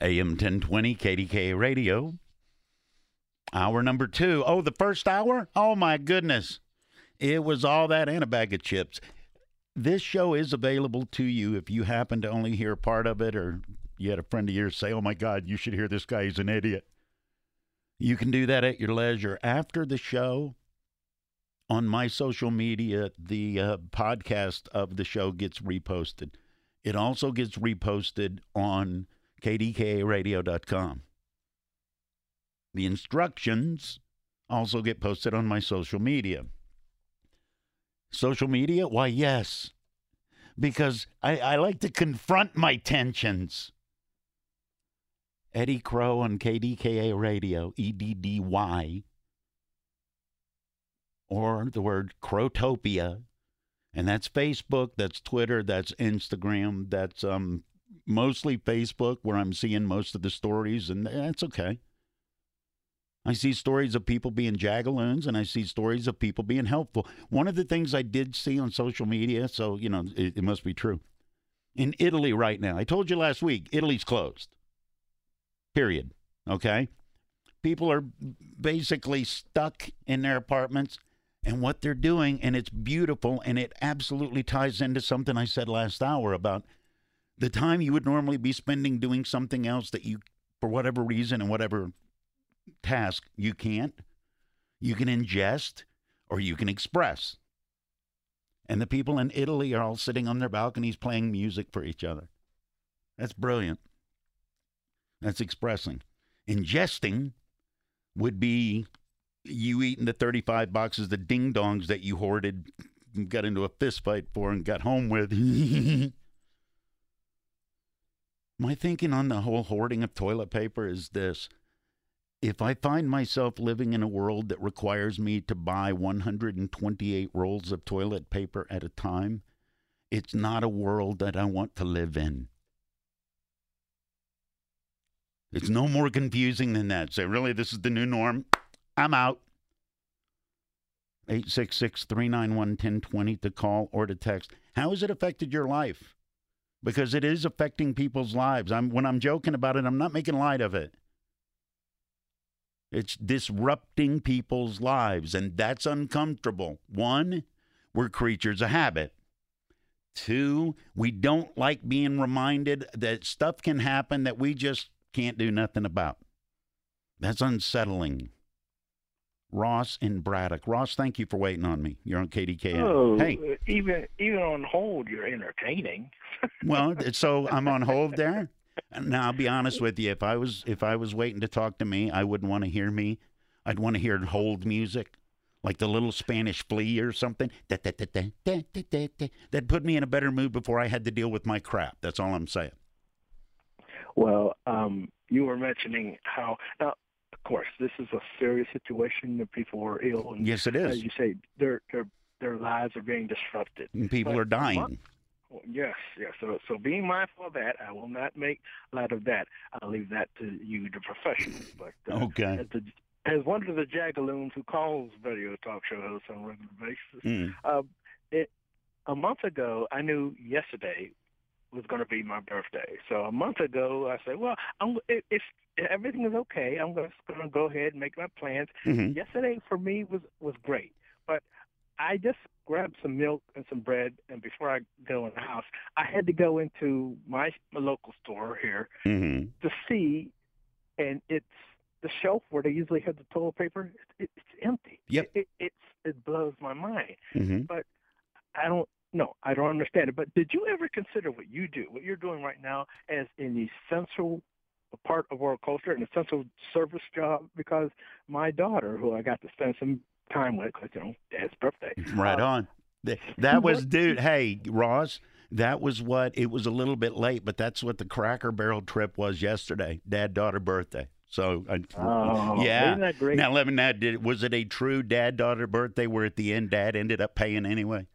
AM 1020 KDKA Radio. Hour number two. Oh, the first hour? Oh, my goodness. It was all that and a bag of chips. This show is available to you if you happen to only hear part of it or you had a friend of yours say, oh my God, you should hear this guy. He's an idiot. You can do that at your leisure. After the show, on my social media, the uh, podcast of the show gets reposted. It also gets reposted on kdkaradio.com. The instructions also get posted on my social media. Social media? Why, yes. Because I, I like to confront my tensions. Eddy Crow on KDKA Radio, E D D Y, or the word Crowtopia, And that's Facebook, that's Twitter, that's Instagram, that's um, mostly Facebook where I'm seeing most of the stories, and that's okay. I see stories of people being jagaloons, and I see stories of people being helpful. One of the things I did see on social media, so, you know, it, it must be true. In Italy right now, I told you last week, Italy's closed. Period. Okay? People are basically stuck in their apartments and what they're doing, and it's beautiful, and it absolutely ties into something I said last hour about the time you would normally be spending doing something else that you, for whatever reason and whatever task, you can't. You can ingest or you can express. And the people in Italy are all sitting on their balconies playing music for each other. That's brilliant. That's expressing. Ingesting would be you eating the 35 boxes of ding dongs that you hoarded, got into a fist fight for, and got home with. My thinking on the whole hoarding of toilet paper is this. If I find myself living in a world that requires me to buy 128 rolls of toilet paper at a time, it's not a world that I want to live in. It's no more confusing than that. Say, really, this is the new norm? I'm out. 866 391 1020 to call or to text. How has it affected your life? Because it is affecting people's lives. I'm, when I'm joking about it, I'm not making light of it. It's disrupting people's lives, and that's uncomfortable. One, we're creatures of habit. Two, we don't like being reminded that stuff can happen that we just can't do nothing about. That's unsettling. Ross in Braddock. Ross, thank you for waiting on me. You're on KDKA. Oh, hey. even even on hold, you're entertaining. well, so I'm on hold there. Now I'll be honest with you. If I was if I was waiting to talk to me, I wouldn't want to hear me. I'd want to hear hold music, like the little Spanish flea or something. That that that that that that that that put me in a better mood before I had to deal with my crap. That's all I'm saying. Well, um, you were mentioning how now, course, this is a serious situation. The people are ill, and Yes, it is. as you say, their their their lives are being disrupted. And people But are dying. Well, Yes, yes. So, so being mindful of that, I will not make light of that. I'll leave that to you, the professionals. But uh, Okay. as the as one of the jagaloons who calls radio talk show hosts on a regular basis, Mm. uh, it, a month ago, I knew yesterday was going to be my birthday. So a month ago, I said, well, I'm, if, if everything is okay, I'm just going to go ahead and make my plans. Mhm. Yesterday for me was was great, but I just grabbed some milk and some bread, and before I go in the house, I had to go into my, my local store here Mhm. to see, and it's the shelf where they usually have the toilet paper. It, it's empty. Yep. It, it it's it blows my mind. Mhm. I don't no, I don't understand it. But did you ever consider what you do, what you're doing right now, as an essential part of our culture, an essential service job? Because my daughter, who I got to spend some time with, because you know, Dad's birthday. Right uh, on. That was, dude. Hey, Ross, that was what it was a little bit late, but that's what the Cracker Barrel trip was yesterday. Dad daughter birthday. So, I, Oh, yeah. isn't that great? Now, let me know. Did was it a true dad daughter birthday where at the end Dad ended up paying anyway?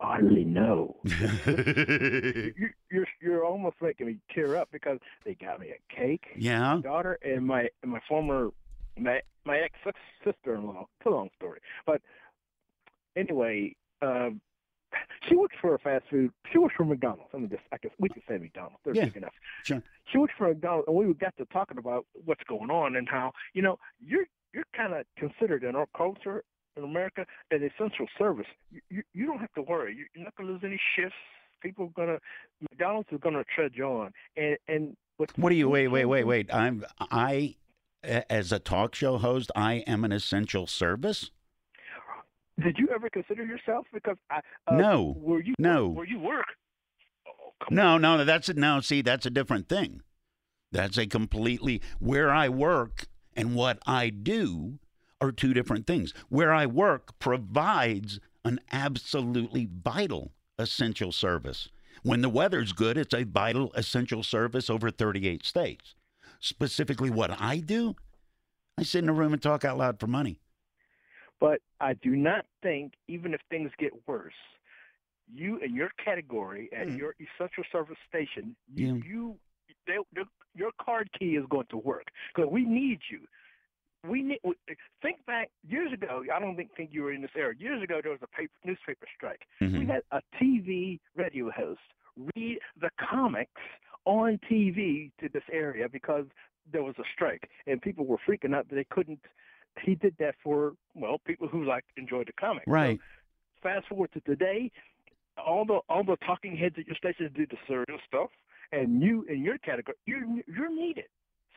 Hardly know. you, you're you're almost making me tear up because they got me a cake. yeah. My daughter and my and my former my my ex sister in law. It's a long story, but anyway, um, she works for a fast food. She works for McDonald's. I mean, just I guess we could say McDonald's. They're Yeah, big enough. sure. She works for McDonald's, and we got to talking about what's going on and how you know you're you're kind of considered in our culture in America an essential service. You you, you don't have to worry. You- You're not going to lose any shifts. People are going to McDonald's is going to trudge on, and and what What do you wait, wait, wait, wait? I'm I as a talk show host, I am an essential service. Did you ever consider yourself? Because I uh, No. where you No. where you work. Oh, No, no, that's no. See, that's a different thing. That's a completely where I work and what I do are two different things. Where I work provides an absolutely vital essential service. When the weather's good, it's a vital essential service over 38 states. Specifically, what I do, I sit in a room and talk out loud for money. But I do not think, even if things get worse, you in your category at Mm. your essential service station, you, Yeah. you they, they, your card key is going to work because we need you. We need. Think back years ago. I don't think think you were in this era. Years ago, there was a paper, newspaper strike. Mhm. We had a TV radio host read the comics on TV to this area because there was a strike, and people were freaking out that they couldn't. He did that for well, people who like enjoy the comics. So Right. fast forward to today, all the all the talking heads at your station do the serious stuff, and you in your category, you're you're needed.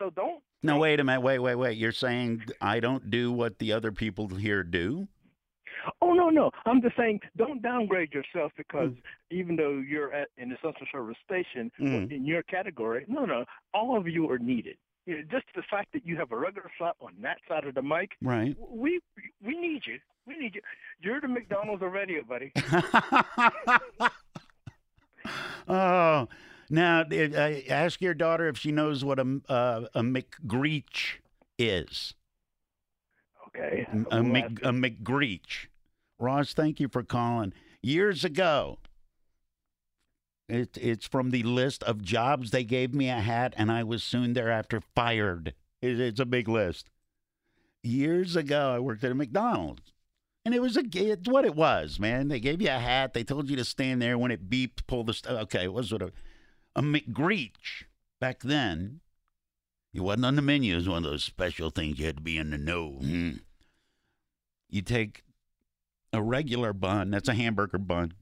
So don't. No, wait a minute. Wait, wait, wait. You're saying I don't do what the other people here do? Oh no, no. I'm just saying, don't downgrade yourself because Mm. even though you're at an essential service station Mm. in your category, no, no, all of you are needed. You know, just the fact that you have a regular slot on that side of the mic, Right. we we need you. We need you. You're the McDonald's of radio, buddy. oh, now uh, ask your daughter if she knows what a uh, a McGreech is. Okay. A, We'll Mc, a McGreech. Ross, thank you for calling. Years ago, it, it's from the list of jobs they gave me a hat, and I was soon thereafter fired. It, it's a big list. Years ago, I worked at a McDonald's. And it was a it's what it was, man. They gave you a hat. They told you to stand there when it beeped, pull the st- okay. It was what a McGreech back then. It wasn't on the menu. It was one of those special things you had to be in the know. Hmm. You take a regular bun. That's a hamburger bun,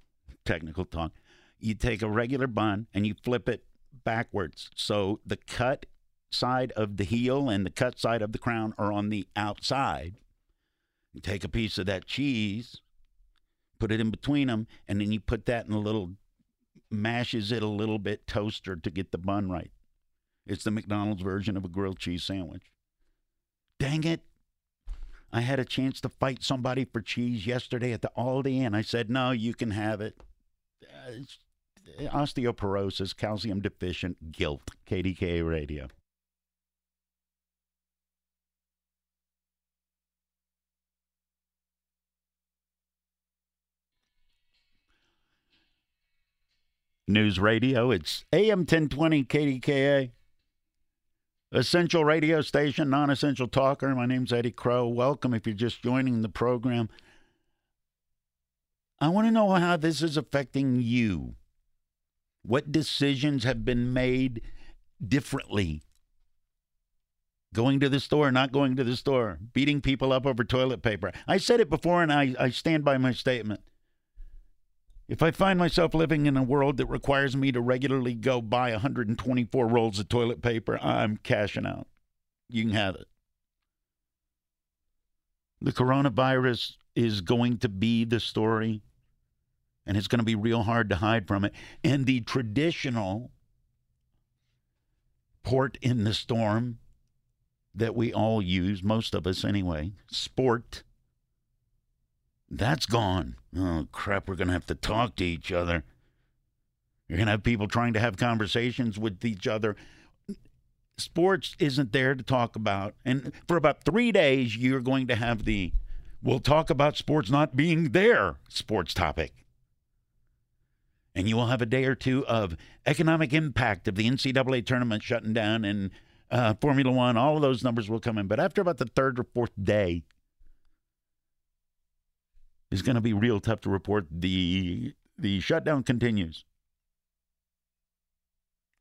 technical talk. You take a regular bun and you flip it backwards, so the cut side of the heel and the cut side of the crown are on the outside. You take a piece of that cheese, put it in between them, and then you put that in a little, mashes it a little bit toaster to get the bun right. It's the McDonald's version of a grilled cheese sandwich. Dang it. I had a chance to fight somebody for cheese yesterday at the Aldi, and I said, no, you can have it. Uh, it's- osteoporosis, calcium deficient, guilt. KDKA radio. News Radio. It's AM 1020 KDKA. Essential radio station, non essential talker. My name's Eddy Crow. Welcome if you're just joining the program. I want to know how this is affecting you. What decisions have been made differently? Going to the store, not going to the store, beating people up over toilet paper. I said it before and I, I stand by my statement. If I find myself living in a world that requires me to regularly go buy 124 rolls of toilet paper, I'm cashing out. You can have it. The coronavirus is going to be the story, and it's going to be real hard to hide from it. And the traditional port in the storm that we all use, most of us anyway, sport that's gone. Oh, crap, we're going to have to talk to each other. You're going to have people trying to have conversations with each other. Sports isn't there to talk about. And for about three days, you're going to have the we'll talk about sports not being there sports topic. And you will have a day or two of economic impact of the NCAA tournament shutting down and uh, Formula One. All of those numbers will come in. But after about the third or fourth day, is going to be real tough to report. The the shutdown continues.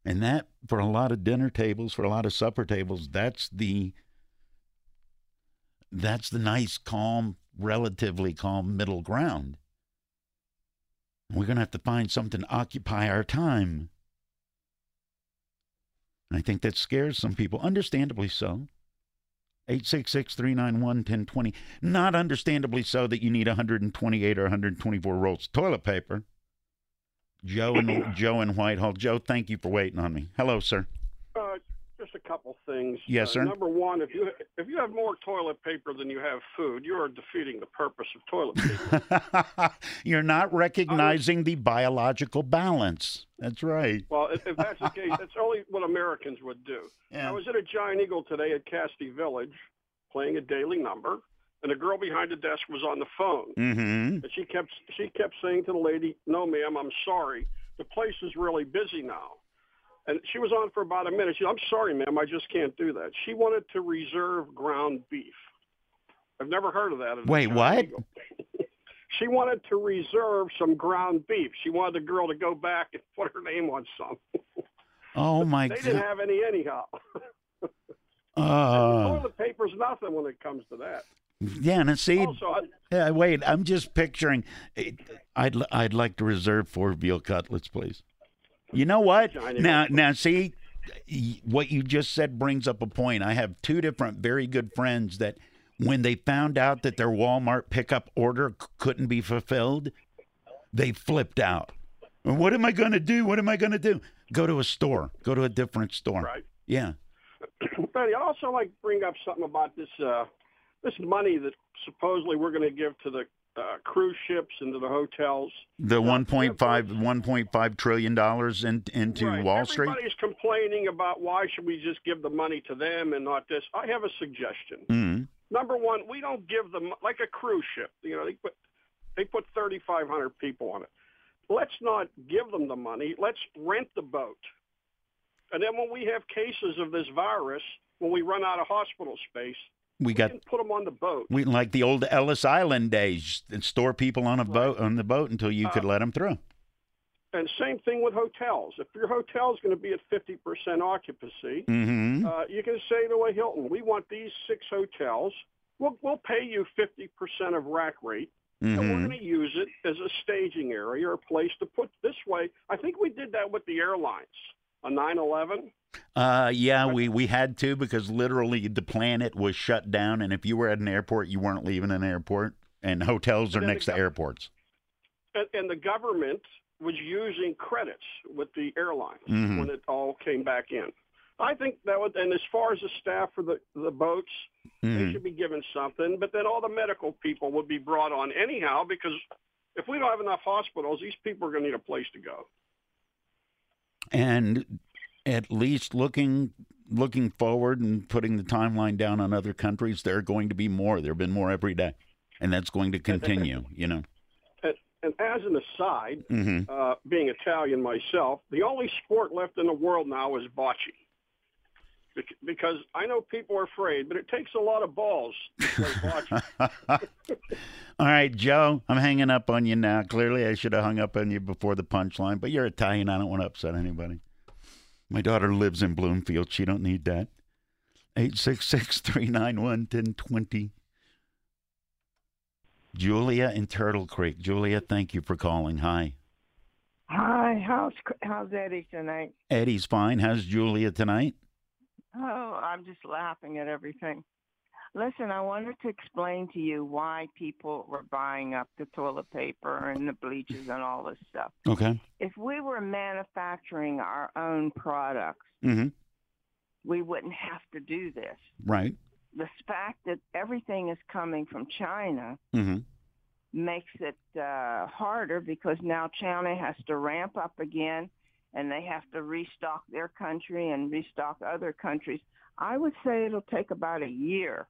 And that for a lot of dinner tables, for a lot of supper tables, that's the that's the nice, calm, relatively calm middle ground. We're going to have to find something to occupy our time. And I think that scares some people, understandably so. 866 391 1020. Not understandably so that you need 128 or 124 rolls of toilet paper. Joe and Joe in Whitehall. Joe, thank you for waiting on me. Hello, sir. Uh, couple things. Yes, uh, sir. Number one, if you if you have more toilet paper than you have food, you are defeating the purpose of toilet paper. You're not recognizing the biological balance. That's right. well, if, if that's the case, that's only what Americans would do. Yeah. I was at a Giant Eagle today at Caste Village, playing a daily number, and a girl behind the desk was on the phone, Mm-hmm. and she kept she kept saying to the lady, "No, ma'am, I'm sorry. The place is really busy now." And she was on for about a minute. She said, I'm sorry, ma'am, I just can't do that. She wanted to reserve ground beef. I've never heard of that. at Wait, what? She wanted to reserve some ground beef. She wanted the girl to go back and put her name on some. Oh my they didn't god. have any anyhow. Uh, Toilet paper's nothing when it comes to that. yeah, and see, Also, I, yeah, wait. I'm just picturing. I'd I'd like to reserve four veal cutlets, please. You know what? Now, now, see, what you just said brings up a point. I have two different very good friends that, when they found out that their Walmart pickup order c- couldn't be fulfilled, they flipped out. What am I going to do? What am I going to do? Go to a store. Go to a different store. right. Yeah. Betty, I'd also like to bring up something about this uh, this money that supposedly we're going to give to the uh, cruise ships into the hotels. The Yeah, 1.5 1.5 trillion dollars in, into Right. Wall Street. Everybody's complaining about why should we just give the money to them and not this. I have a suggestion. Mm. Number one, we don't give them like a cruise ship. You know, they put they put 3,500 people on it. Let's not give them the money. Let's rent the boat. And then when we have cases of this virus, when we run out of hospital space, We got put them on the boat. we like the old Ellis Island days and store people on a boat on the boat until you could Uh, let them through. And same thing with hotels. If your hotel is going to be at 50% occupancy, Mm-hmm. uh, you can say to a Hilton, we want these six hotels. We'll, we'll pay you 50% of rack rate, and we're mm-hmm. going to use it as a staging area or a place to put this way. I think we did that with the airlines on 9/11. Uh, yeah, we we had to because literally the planet was shut down, and if you were at an airport, you weren't leaving an airport, and hotels are And next to airports. And, and the government was using credits with the airlines Mhm. when it all came back in. I think that would, and as far as the staff for the, the boats, they Mhm. should be given something, but then all the medical people would be brought on anyhow because if we don't have enough hospitals, these people are going to need a place to go. And at least looking looking forward and putting the timeline down on other countries, there are going to be more. There have been more every day, and that's going to continue. You know. And, and as an aside, hmm uh, being Italian myself, the only sport left in the world now is bocce. Bec- because I know people are afraid, but it takes a lot of balls to play bocce. All right, Joe, I'm hanging up on you now. Clearly, I should have hung up on you before the punchline, but you're Italian. I don't want to upset anybody. My daughter lives in Bloomfield. She don't need that. 866-391-1020. Julia in Turtle Creek. Julia, thank you for calling. Hi. Hi, how's how's Eddy tonight? Eddy's fine. How's Julia tonight? Oh, I'm just laughing at everything. Listen, I wanted to explain to you why people were buying up the toilet paper and the bleaches and all this stuff. Okay. If we were manufacturing our own products, Mm-hmm. we wouldn't have to do this. Right. The fact that everything is coming from China Mm-hmm. makes it uh, harder because now China has to ramp up again and they have to restock their country and restock other countries. I would say it'll take about a year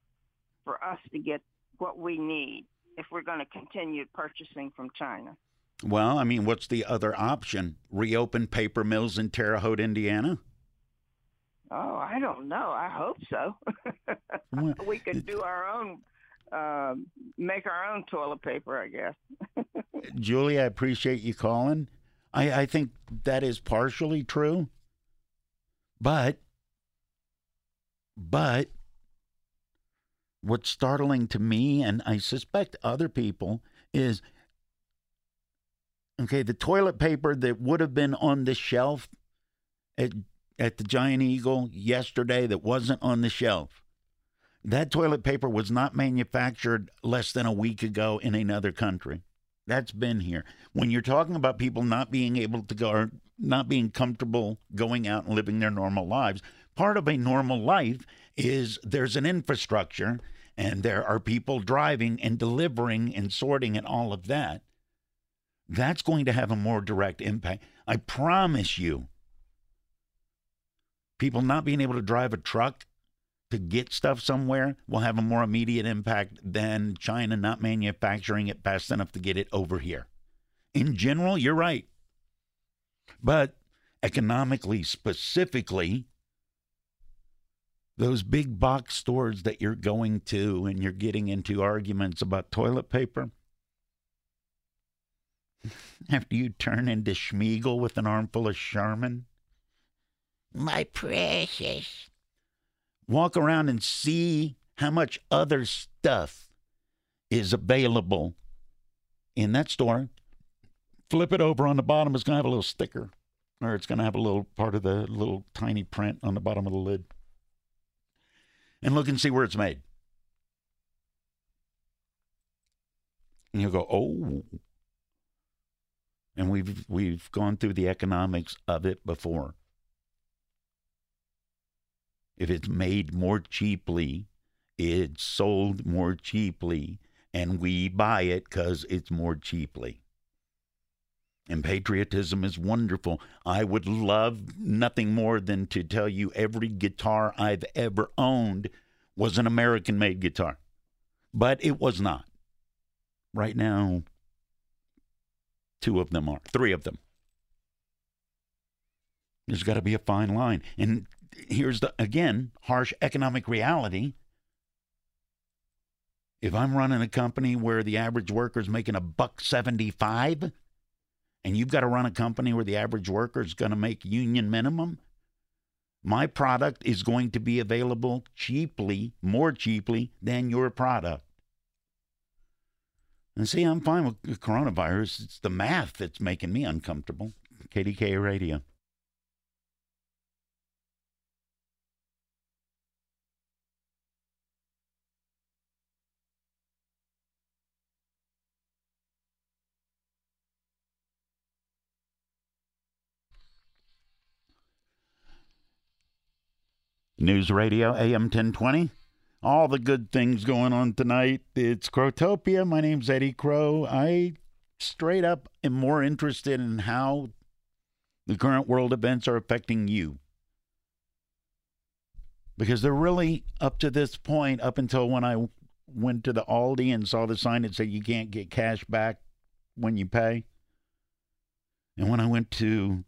for us to get what we need if we're going to continue purchasing from China. Well, I mean, what's the other option? Reopen paper mills in Terre Haute, Indiana? Oh, I don't know. I hope so. We could do our own, um, make our own toilet paper, I guess. Julie, I appreciate you calling. I, I think that is partially true. But, but, what's startling to me, and I suspect other people, is okay, the toilet paper that would have been on the shelf at, at the Giant Eagle yesterday that wasn't on the shelf. That toilet paper was not manufactured less than a week ago in another country. That's been here. When you're talking about people not being able to go, not being comfortable going out and living their normal lives, part of a normal life is there's an infrastructure and there are people driving and delivering and sorting and all of that. That's going to have a more direct impact. I promise you. People not being able to drive a truck to get stuff somewhere will have a more immediate impact than China not manufacturing it fast enough to get it over here. In general, you're right. But economically, specifically, those big box stores that you're going to and you're getting into arguments about toilet paper, after you turn into Sméagol with an armful of Charmin, my precious walk around and see how much other stuff is available in that store. Flip it over on the bottom, it's going to have a little sticker, or it's going to have a little part of the little tiny print on the bottom of the lid. And look and see where it's made. And you'll go, oh. And we've we've gone through the economics of it before if it's made more cheaply, it's sold more cheaply, and we buy it because it's more cheaply. And patriotism is wonderful. I would love nothing more than to tell you every guitar I've ever owned was an American made guitar. But it was not. Right now, two of them are, three of them. There's got to be a fine line. And here's the again harsh economic reality. If i'm running a company where the average worker is making a buck 75 and you've got to run a company where the average worker is going to make union minimum my product is going to be available cheaply more cheaply than your product. And see i'm fine with coronavirus. It's the math that's making me uncomfortable. Kdk radio News Radio AM 1020. All the good things going on tonight. It's Crowtopia. My name's Eddy Crow. I straight up am more interested in how the current world events are affecting you. Because they're really, up to this point, up until when I went to the Aldi and saw the sign that said you can't get cash back when you pay. And when I went to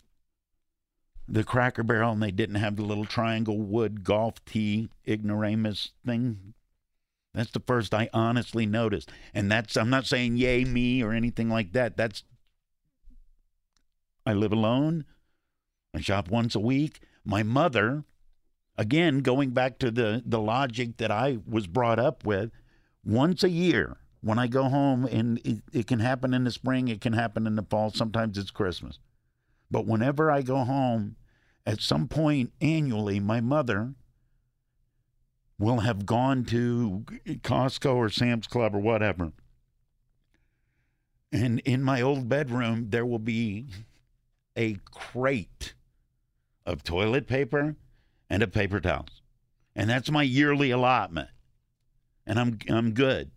the Cracker Barrel and they didn't have the little triangle wood golf tee ignoramus thing. That's the first I honestly noticed. And that's, I'm not saying yay me or anything like that. That's, I live alone. I shop once a week. My mother, again, going back to the, the logic that I was brought up with, once a year, when I go home, and it, it can happen in the spring, it can happen in the fall, sometimes it's Christmas. But whenever I go home, at some point annually, my mother will have gone to Costco or Sam's Club or whatever. And in my old bedroom, there will be a crate of toilet paper and of paper towels. And that's my yearly allotment. And I'm I'm good.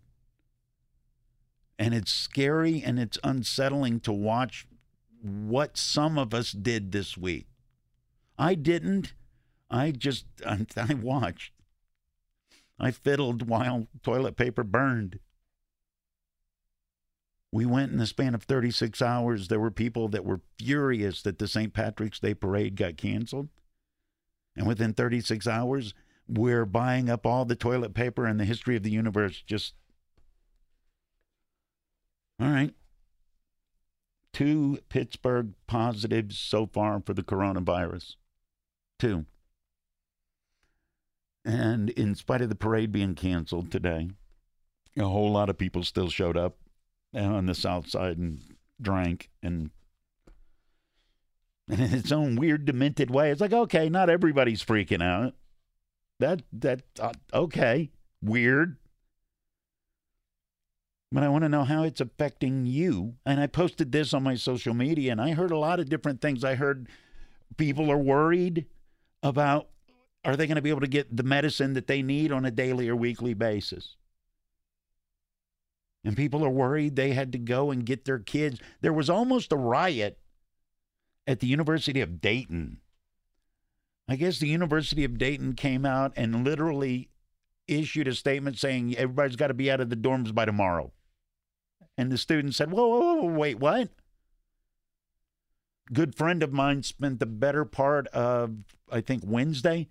And it's scary and it's unsettling to watch what some of us did this week. I didn't. I just I watched. I fiddled while toilet paper burned. We went in the span of 36 hours. There were people that were furious that the St. Patrick's Day parade got canceled. And within 36 hours, we're buying up all the toilet paper in the history of the universe. Just, all right. Two Pittsburgh positives so far for the coronavirus. Two. And in spite of the parade being canceled today, a whole lot of people still showed up on the south side and drank and and in its own weird demented way it's like okay not everybody's freaking out that that uh, okay weird but I want to know how it's affecting you. And I posted this on my social media, and I heard a lot of different things. I heard people are worried about are they going to be able to get the medicine that they need on a daily or weekly basis? And people are worried they had to go and get their kids. There was almost a riot at the University of Dayton. I guess the University of Dayton came out and literally issued a statement saying everybody's got to be out of the dorms by tomorrow. And the students said, whoa, whoa, whoa, wait, what? Good friend of mine spent the better part of, I think, Wednesday,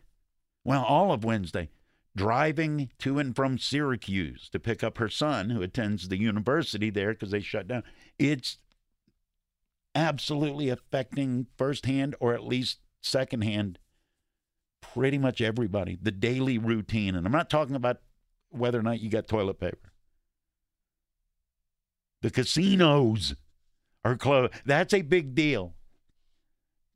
well, all of Wednesday, driving to and from Syracuse to pick up her son, who attends the university there because they shut down. It's absolutely affecting firsthand or at least secondhand pretty much everybody, the daily routine. And I'm not talking about whether or not you got toilet paper. The casinos are closed. That's a big deal.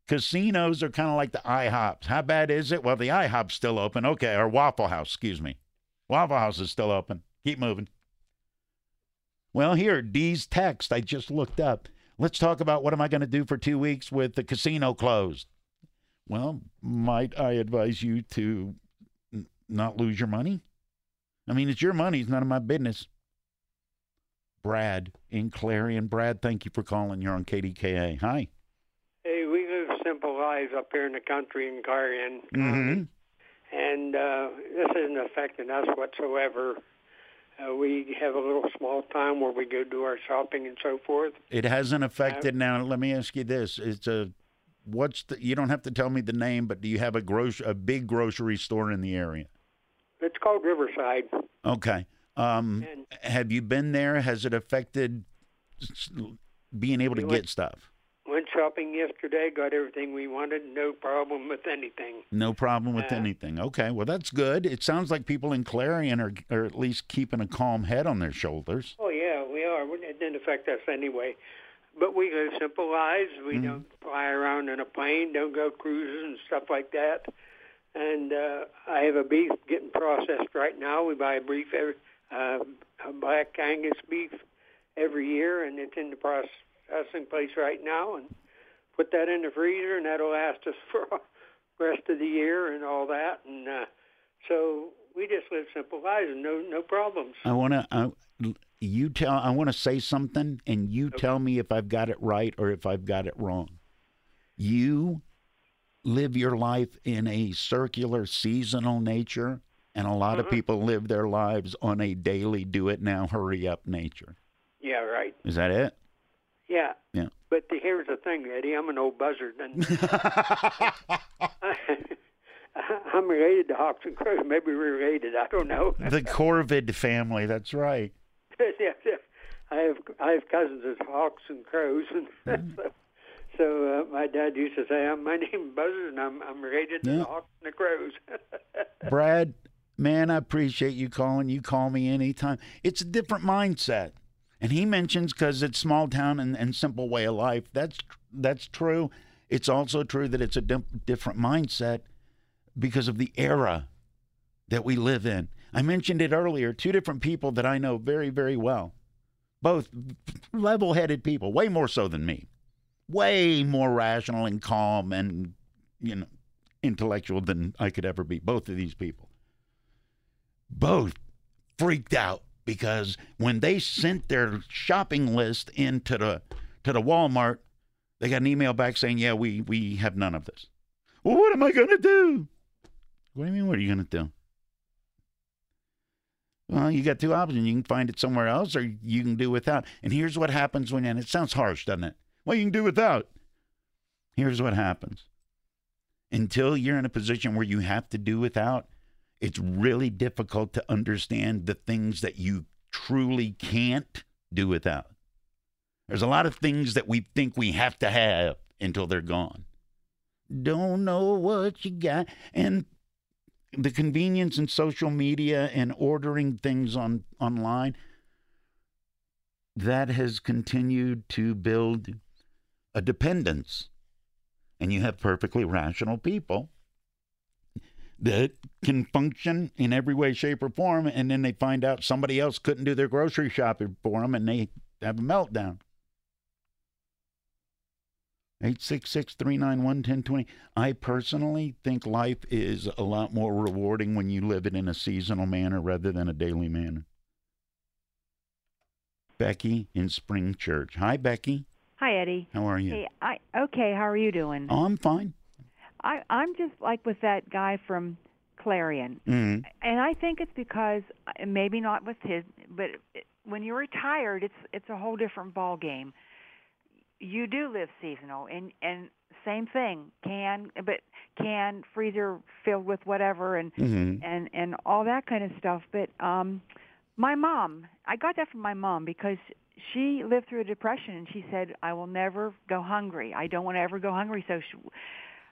Casinos are kind of like the IHOPs. How bad is it? Well, the IHOP's still open. Okay, or Waffle House, excuse me. Waffle House is still open. Keep moving. Well, here, Dee's text I just looked up. Let's talk about what am I going to do for two weeks with the casino closed. Well, might I advise you to n- not lose your money? I mean, it's your money. It's none of my business. Brad in Clarion. Brad, thank you for calling. You're on KDKA. Hi. Hey, we live simple lives up here in the country in Clarion. Mm-hmm. And uh, this isn't affecting us whatsoever. Uh, we have a little small town where we go do our shopping and so forth. It hasn't affected. Now, let me ask you this: It's a what's the? You don't have to tell me the name, but do you have a gross a big grocery store in the area? It's called Riverside. Okay. Um, And- have you been there? Has it affected being able to get stuff? Shopping yesterday, got everything we wanted, no problem with anything. No problem with Uh, anything. Okay, well that's good. It sounds like people in Clarion are, are at least keeping a calm head on their shoulders. Oh yeah, we are. It didn't affect us anyway. But we live simple lives. We Mhm. don't fly around in a plane, don't go cruises and stuff like that. And uh, I have a beef getting processed right now. We buy a beef every, uh, a black Angus beef every year, and it's in the processing place right now. And put that in the freezer, and that'll last us for the rest of the year and all that. And uh, so we just live simple lives and no no problems. I want to. I, you tell. I want to say something, and you tell me if I've got it right or if I've got it wrong. You live your life in a circular, seasonal nature, and a lot of Mhm. people live their lives on a daily, do it now, hurry up nature. Yeah, right. Is that it? Yeah. Yeah. But here's the thing, Eddy. I'm an old buzzard, and I'm related to hawks and crows. Maybe we're related. I don't know. the Corvid family. That's right. yeah, yeah. I have I have cousins as hawks and crows, and Mm-hmm. so, so uh, my dad used to say, "I'm my name is Buzzard, and I'm I'm related to the hawks and the crows." Brad, man, I appreciate you calling. You call me anytime. It's a different mindset. And he mentions because it's small town and, and simple way of life. That's that's true. It's also true that it's a different mindset because of the era that we live in. I mentioned it earlier. Two different people that I know very, very well. Both level headed people, way more so than me. Way more rational and calm and, you know, intellectual than I could ever be. Both of these people. Both freaked out because when they sent their shopping list into the to the Walmart, they got an email back saying, "Yeah, we we have none of this." Well, what am I going to do? What do you mean? What are you going to do? Well, you got two options. You can find it somewhere else, or you can do without. And here's what happens when, and it sounds harsh, doesn't it? Well, you can do without. Here's what happens. Until you're in a position where you have to do without, it's really difficult to understand the things that you truly can't do without. There's a lot of things that we think we have to have until they're gone. Don't know what you got. And the convenience in social media and ordering things on online that has continued to build a dependence and you have perfectly rational people that can function in every way shape or form and then they find out somebody else couldn't do their grocery shopping for them and they have a meltdown 866-391-1020 i personally think life is a lot more rewarding when you live it in a seasonal manner rather than a daily manner becky in spring church hi becky Hi, Eddy. how are you Hey, I okay. How are you doing? oh i'm fine I I'm just like with that guy from Clarion, mm and I think it's because uh, maybe not with his, but when you're retired, it's it's a whole different ball game. You do live seasonal, and and same thing, can but can freezer filled with whatever, and Mhm. and and all that kind of stuff. But um, my mom, I got that from my mom because she lived through a depression, and she said, "I will never go hungry. I don't want to ever go hungry." So, she,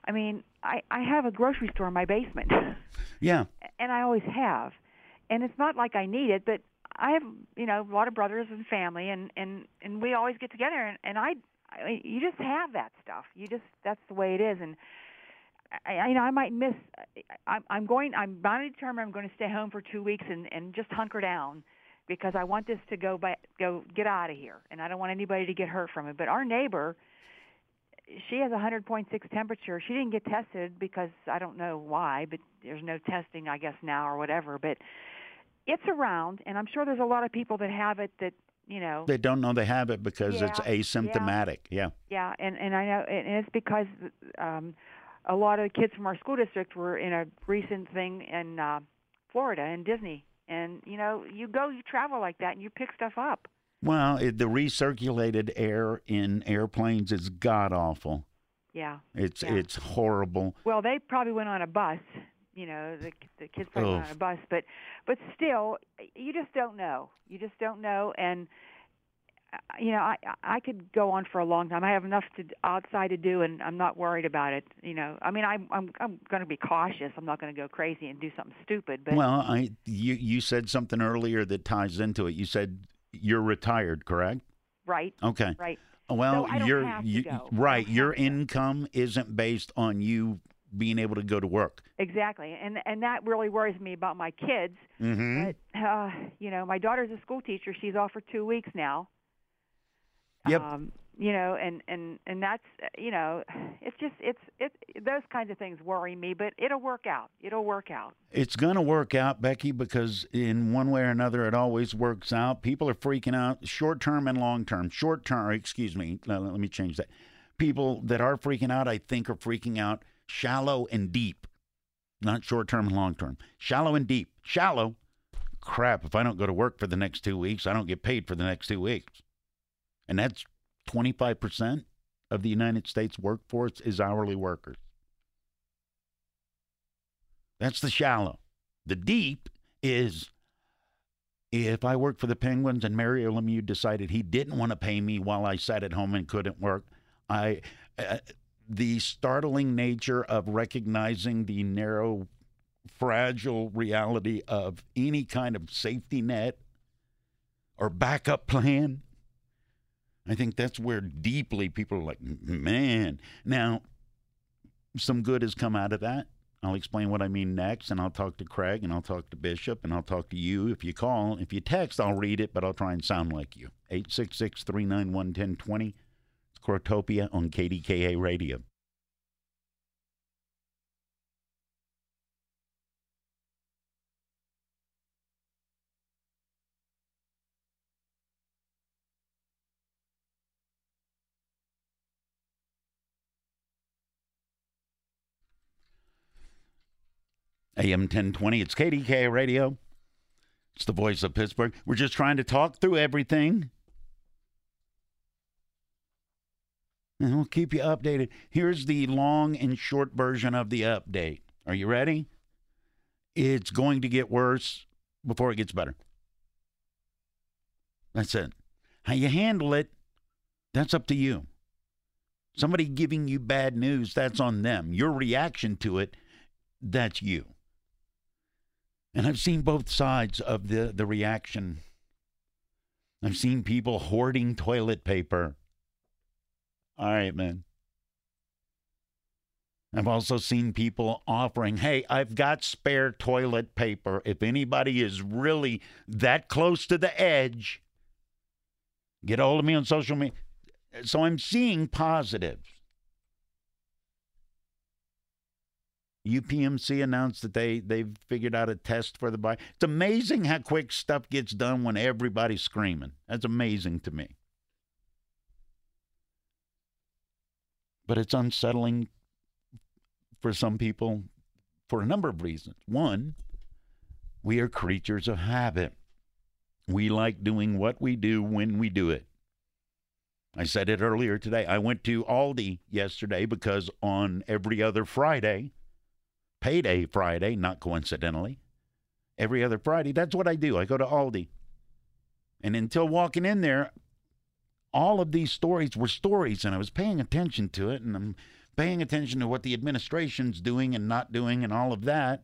I mean, I I have a grocery store in my basement, yeah and I always have, and it's not like I need it, but I have you know a lot of brothers and family, and and and we always get together, and and I, I you just have that stuff. You just that's the way it is, and. I, I, you know, I might miss. I, I'm going. I'm bound determined. I'm going to stay home for two weeks and and just hunker down, because I want this to go by, go get out of here, and I don't want anybody to get hurt from it. But our neighbor, she has a 100.6 temperature. She didn't get tested because I don't know why, but there's no testing, I guess now or whatever. But it's around, and I'm sure there's a lot of people that have it that you know. they don't know they have it because it's Yeah, yeah. asymptomatic yeah Yeah, and and I know, and it's because um, a lot of the kids from our school district were in a recent thing in uh, Florida in Disney, and you know, you go, you travel like that, and you pick stuff up. Well, it, the recirculated air in airplanes is god awful. Yeah. It's Yeah. it's horrible. Well, they probably went on a bus. You know, the the kids probably went on a bus, but but still, you just don't know. You just don't know, and uh, you know, I I could go on for a long time. I have enough to outside to do, and I'm not worried about it. You know, I mean, I'm I'm I'm going to be cautious. I'm not going to go crazy and do something stupid. But well, I you you said something earlier that ties into it. You said you're retired, correct? right, Okay. right. Well, So I don't your have to you, right, your have to go. income isn't based on you being able to go to work. Exactly, and and that really worries me about my kids. Mm-hmm. But uh, you know, my daughter's a school teacher. She's off for two weeks now. Yep. Um, you know, and and and that's you know, it's just it's it those kinds of things worry me. But it'll work out. It'll work out. It's going to work out, Becky, because in one way or another, it always works out. People are freaking out, short term and long term. Short term, excuse me, let, let me change that. People that are freaking out, I think, are freaking out shallow and deep, not short term and long term. Shallow and deep. Shallow, crap, if I don't go to work for the next two weeks, I don't get paid for the next two weeks. And that's 25% of the United States workforce is hourly workers. That's the shallow. The deep is if I worked for the Penguins and Mario Lemieux decided he didn't want to pay me while I sat at home and couldn't work, I uh, the startling nature of recognizing the narrow, fragile reality of any kind of safety net or backup plan. I think that's where deeply people are like, man. Now, some good has come out of that. I'll explain what I mean next, and I'll talk to Craig, and I'll talk to Bishop, and I'll talk to you. If you call, if you text, I'll read it, but I'll try and sound like you. 866 391 1020. It's Crowtopia on KDKA Radio. AM 1020. It's KDKA Radio. It's the voice of Pittsburgh. We're just trying to talk through everything. And we'll keep you updated. Here's the long and short version of the update. Are you ready? It's going to get worse before it gets better. That's it. How you handle it, that's up to you. Somebody giving you bad news, that's on them. Your reaction to it, that's you. And I've seen both sides of the, the reaction. I've seen people hoarding toilet paper. All right, man. I've also seen people offering, hey, I've got spare toilet paper. If anybody is really that close to the edge, get hold of me on social media. So I'm seeing positives. UPMC announced that they they've figured out a test for the bike. It's amazing how quick stuff gets done when everybody's screaming. That's amazing to me. But it's unsettling for some people for a number of reasons. One, we are creatures of habit. We like doing what we do when we do it. I said it earlier today. I went to Aldi yesterday because on every other Friday, payday Friday, not coincidentally. Every other Friday, that's what I do. I go to Aldi. And until walking in there, all of these stories were stories, and I was paying attention to it, and I'm paying attention to what the administration's doing and not doing, and all of that.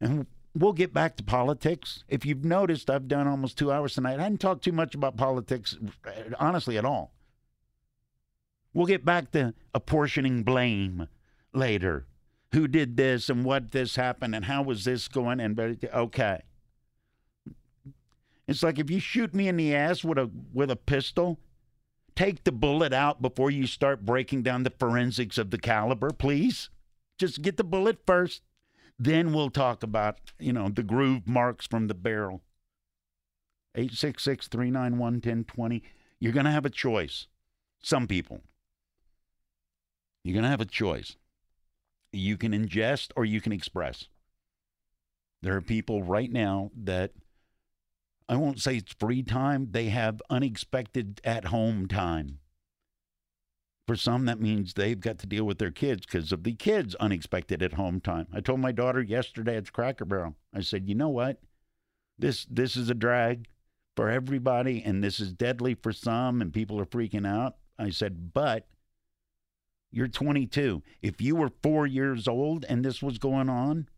And we'll get back to politics. If you've noticed, I've done almost two hours tonight. I hadn't talked too much about politics, honestly, at all. We'll get back to apportioning blame later who did this and what this happened and how was this going and okay. It's like if you shoot me in the ass with a with a pistol take the bullet out before you start breaking down the forensics of the caliber please. Just get the bullet first then we'll talk about you know the groove marks from the barrel. 866-391-1020 you're going to have a choice. Some people. You're going to have a choice you can ingest or you can express. There are people right now that I won't say it's free time, they have unexpected at home time. For some, that means they've got to deal with their kids because of the kids' unexpected at home time. I told my daughter yesterday at Cracker Barrel, I said, you know what? This this is a drag for everybody, and this is deadly for some, and people are freaking out. I said, but you're 22. If you were four years old and this was going on,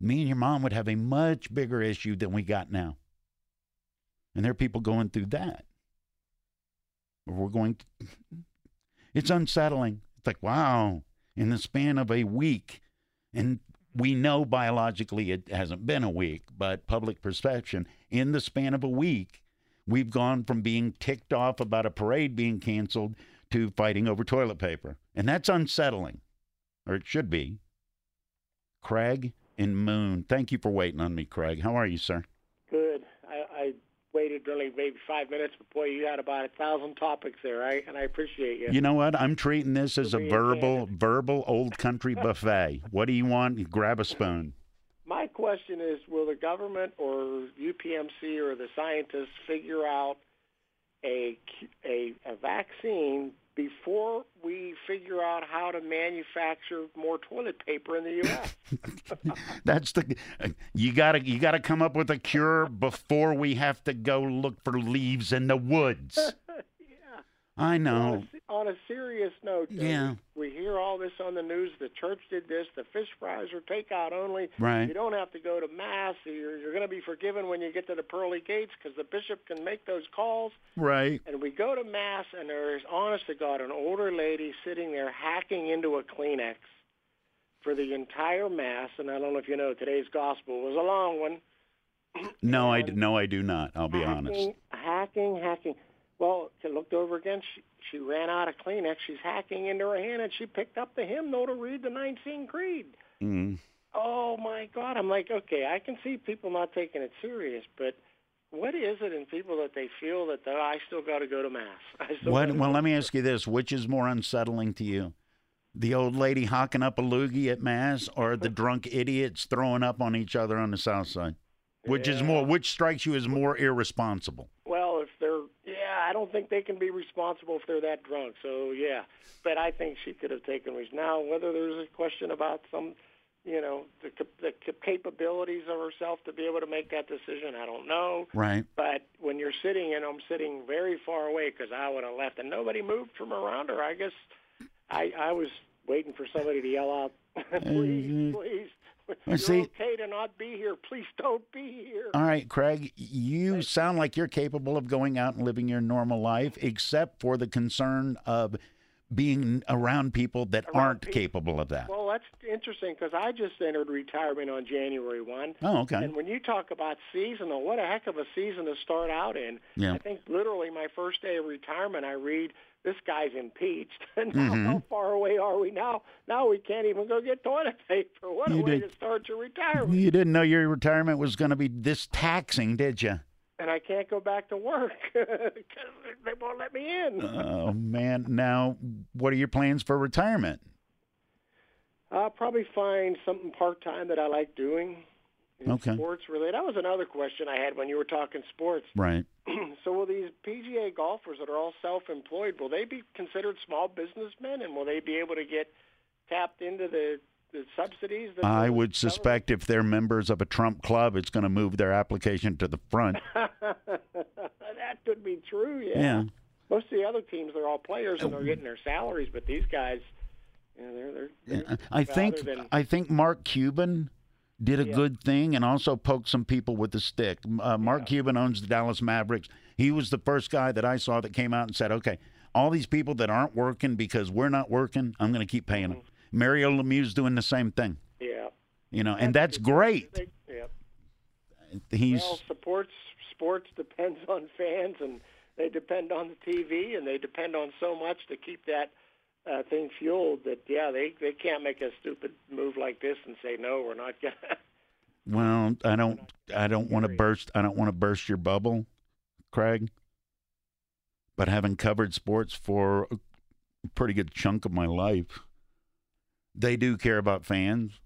me and your mom would have a much bigger issue than we got now. And there are people going through that. We're going to, it's unsettling. It's like, wow, in the span of a week, and we know biologically it hasn't been a week, but public perception, in the span of a week, we've gone from being ticked off about a parade being canceled to fighting over toilet paper. And that's unsettling, or it should be. Craig and Moon, thank you for waiting on me, Craig. How are you, sir? Good. I, I waited really maybe five minutes, but boy, you had about a thousand topics there, right? And I appreciate you. You know what? I'm treating this as a verbal, verbal old country buffet. what do you want? Grab a spoon. My question is, will the government or UPMC or the scientists figure out a a, a vaccine before we figure out how to manufacture more toilet paper in the U.S. That's the you gotta you gotta come up with a cure before we have to go look for leaves in the woods. yeah. I On know. a, on a serious note, though, Yeah. Hear all this on the news. The church did this. The fish fries are takeout only. Right. You don't have to go to mass. You're, you're going to be forgiven when you get to the pearly gates because the bishop can make those calls. Right. And we go to mass, and there is, honest to God, an older lady sitting there hacking into a Kleenex for the entire mass. And I don't know if you know, today's gospel was a long one. No, I no, I do not. I'll be honest. hacking, hacking, hacking. Well, she looked over again. She she ran out of Kleenex. She's hacking into her hand, and she picked up the hymnal to read the Nicene Creed. Mm. Oh my God! I'm like, okay, I can see people not taking it serious, but what is it in people that they feel that I still got to go to mass? What? Well, let me ask you this: Which is more unsettling to you, the old lady hawking up a loogie at mass, or the drunk idiots throwing up on each other on the south side? Which is more? Which strikes you as more irresponsible? Well, if they're, yeah, I don't think they can be responsible if they're that drunk. So yeah, but I think she could have taken risks. Now, whether there's a question about some, you know, the, the cap- capabilities of herself to be able to make that decision, I don't know. Right. But when you're sitting, and I'm sitting very far away because I would have left, and nobody moved from around her. I guess I I was waiting for somebody to yell out, please, mm-hmm. please. You're see- okay to not be here. Please don't be here. All right, Craig, you sound like you're capable of going out and living your normal life, except for the concern of being around people that aren't capable of that. Well, that's interesting because I just entered retirement on January 1. Oh, okay. And when you talk about seasonal, what a heck of a season to start out in. Yeah. I think literally my first day of retirement, I read, this guy's impeached. And now Mhm. how far away are we now? Now we can't even go get toilet paper. What a You way did- to start your retirement. You didn't know your retirement was going to be this taxing, did you? And I can't go back to work because they won't let me in. Oh man! Now, what are your plans for retirement? I'll probably find something part time that I like doing. Okay. Sports related. That was another question I had when you were talking sports. Right. so will these PGA golfers that are all self-employed, will they be considered small businessmen, and will they be able to get tapped into the, the subsidies? That I would suspect if they're members of a Trump club, it's going to move their application to the front. that could be true. Yeah. Yeah. Most of the other teams, they're all players and oh. they're getting their salaries, but these guys, you know, they're they're. they're I think than- I think Mark Cuban did a good thing and also poked some people with the stick. Uh, Mark Cuban owns the Dallas Mavericks. He was the first guy that I saw that came out and said, "Okay, all these people that aren't working because we're not working, I'm going to keep paying them." Mario Lemieux's doing the same thing. yeah. You know, and that's great. They, yeah. He's Well, sports sports depends on fans, and they depend on the TV, and they depend on so much to keep that uh, thing fueled. That yeah, they they can't make a stupid move like this and say no, we're not gonna. well, I don't I don't want to burst I don't want to burst your bubble, Craig. But having covered sports for a pretty good chunk of my life, they do care about fans,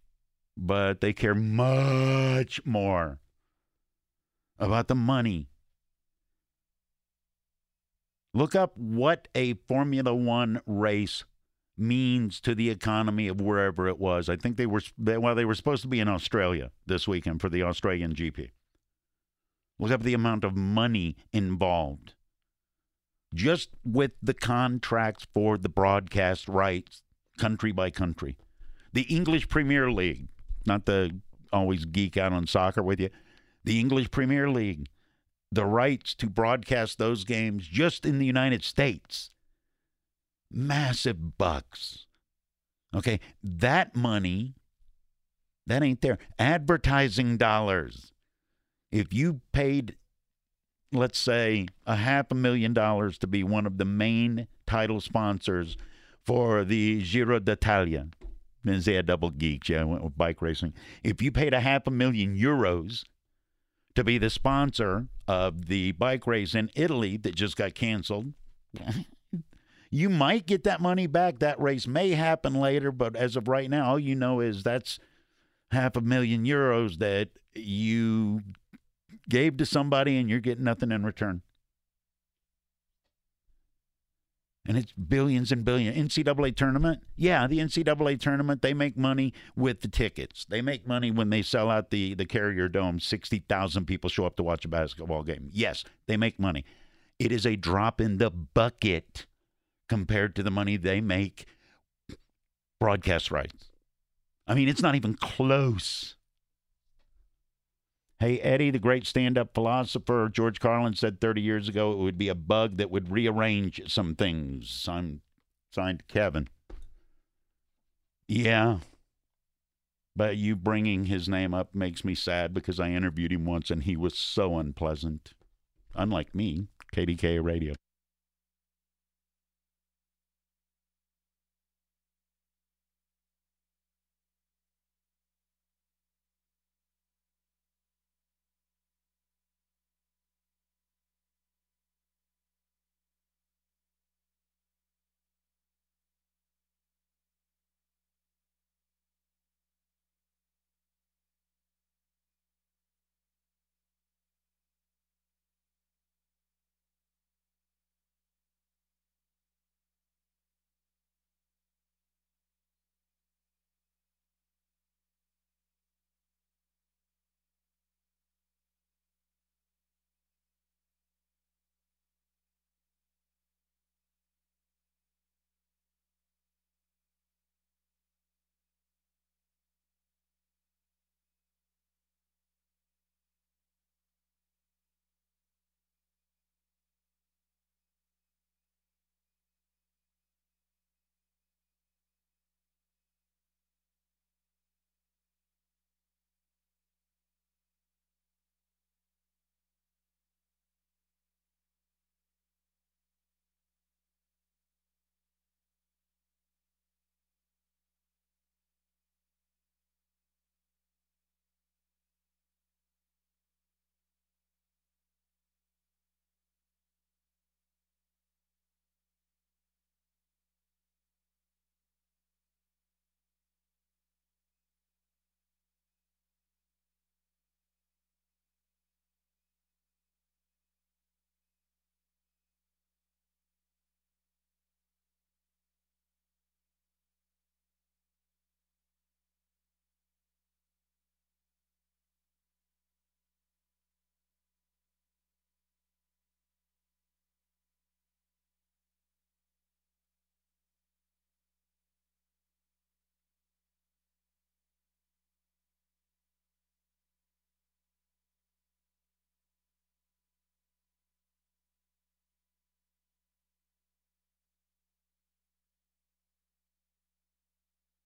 but they care much more about the money. Look up what a Formula One race means to the economy of wherever it was. I think they were well, they were supposed to be in Australia this weekend for the Australian GP. Look up the amount of money involved just with the contracts for the broadcast rights, country by country. The English Premier League, not to always geek out on soccer with you, the English Premier League, the rights to broadcast those games just in the United States, massive bucks. Okay, that money, that ain't there. Advertising dollars. If you paid let's say a half a million dollars to be one of the main title sponsors for the Giro d'Italia. Then say a double geek, yeah, I went with bike racing. If you paid a half a million euros to be the sponsor of the bike race in Italy that just got canceled, you might get that money back. That race may happen later, but as of right now, all you know is that's half a million euros that you gave to somebody and you're getting nothing in return. And it's billions and billions. NCAA tournament, yeah, the NCAA tournament they make money with the tickets. They make money when they sell out the the Carrier Dome. Sixty thousand people show up to watch a basketball game. Yes, they make money. It is a drop in the bucket compared to the money they make broadcast rights. I mean, it's not even close. Hey, Eddy, the great stand up philosopher, George Carlin said 30 years ago it would be a bug that would rearrange some things. I'm signed Kevin. Yeah. But you bringing his name up makes me sad because I interviewed him once and he was so unpleasant. Unlike me, KDKA Radio.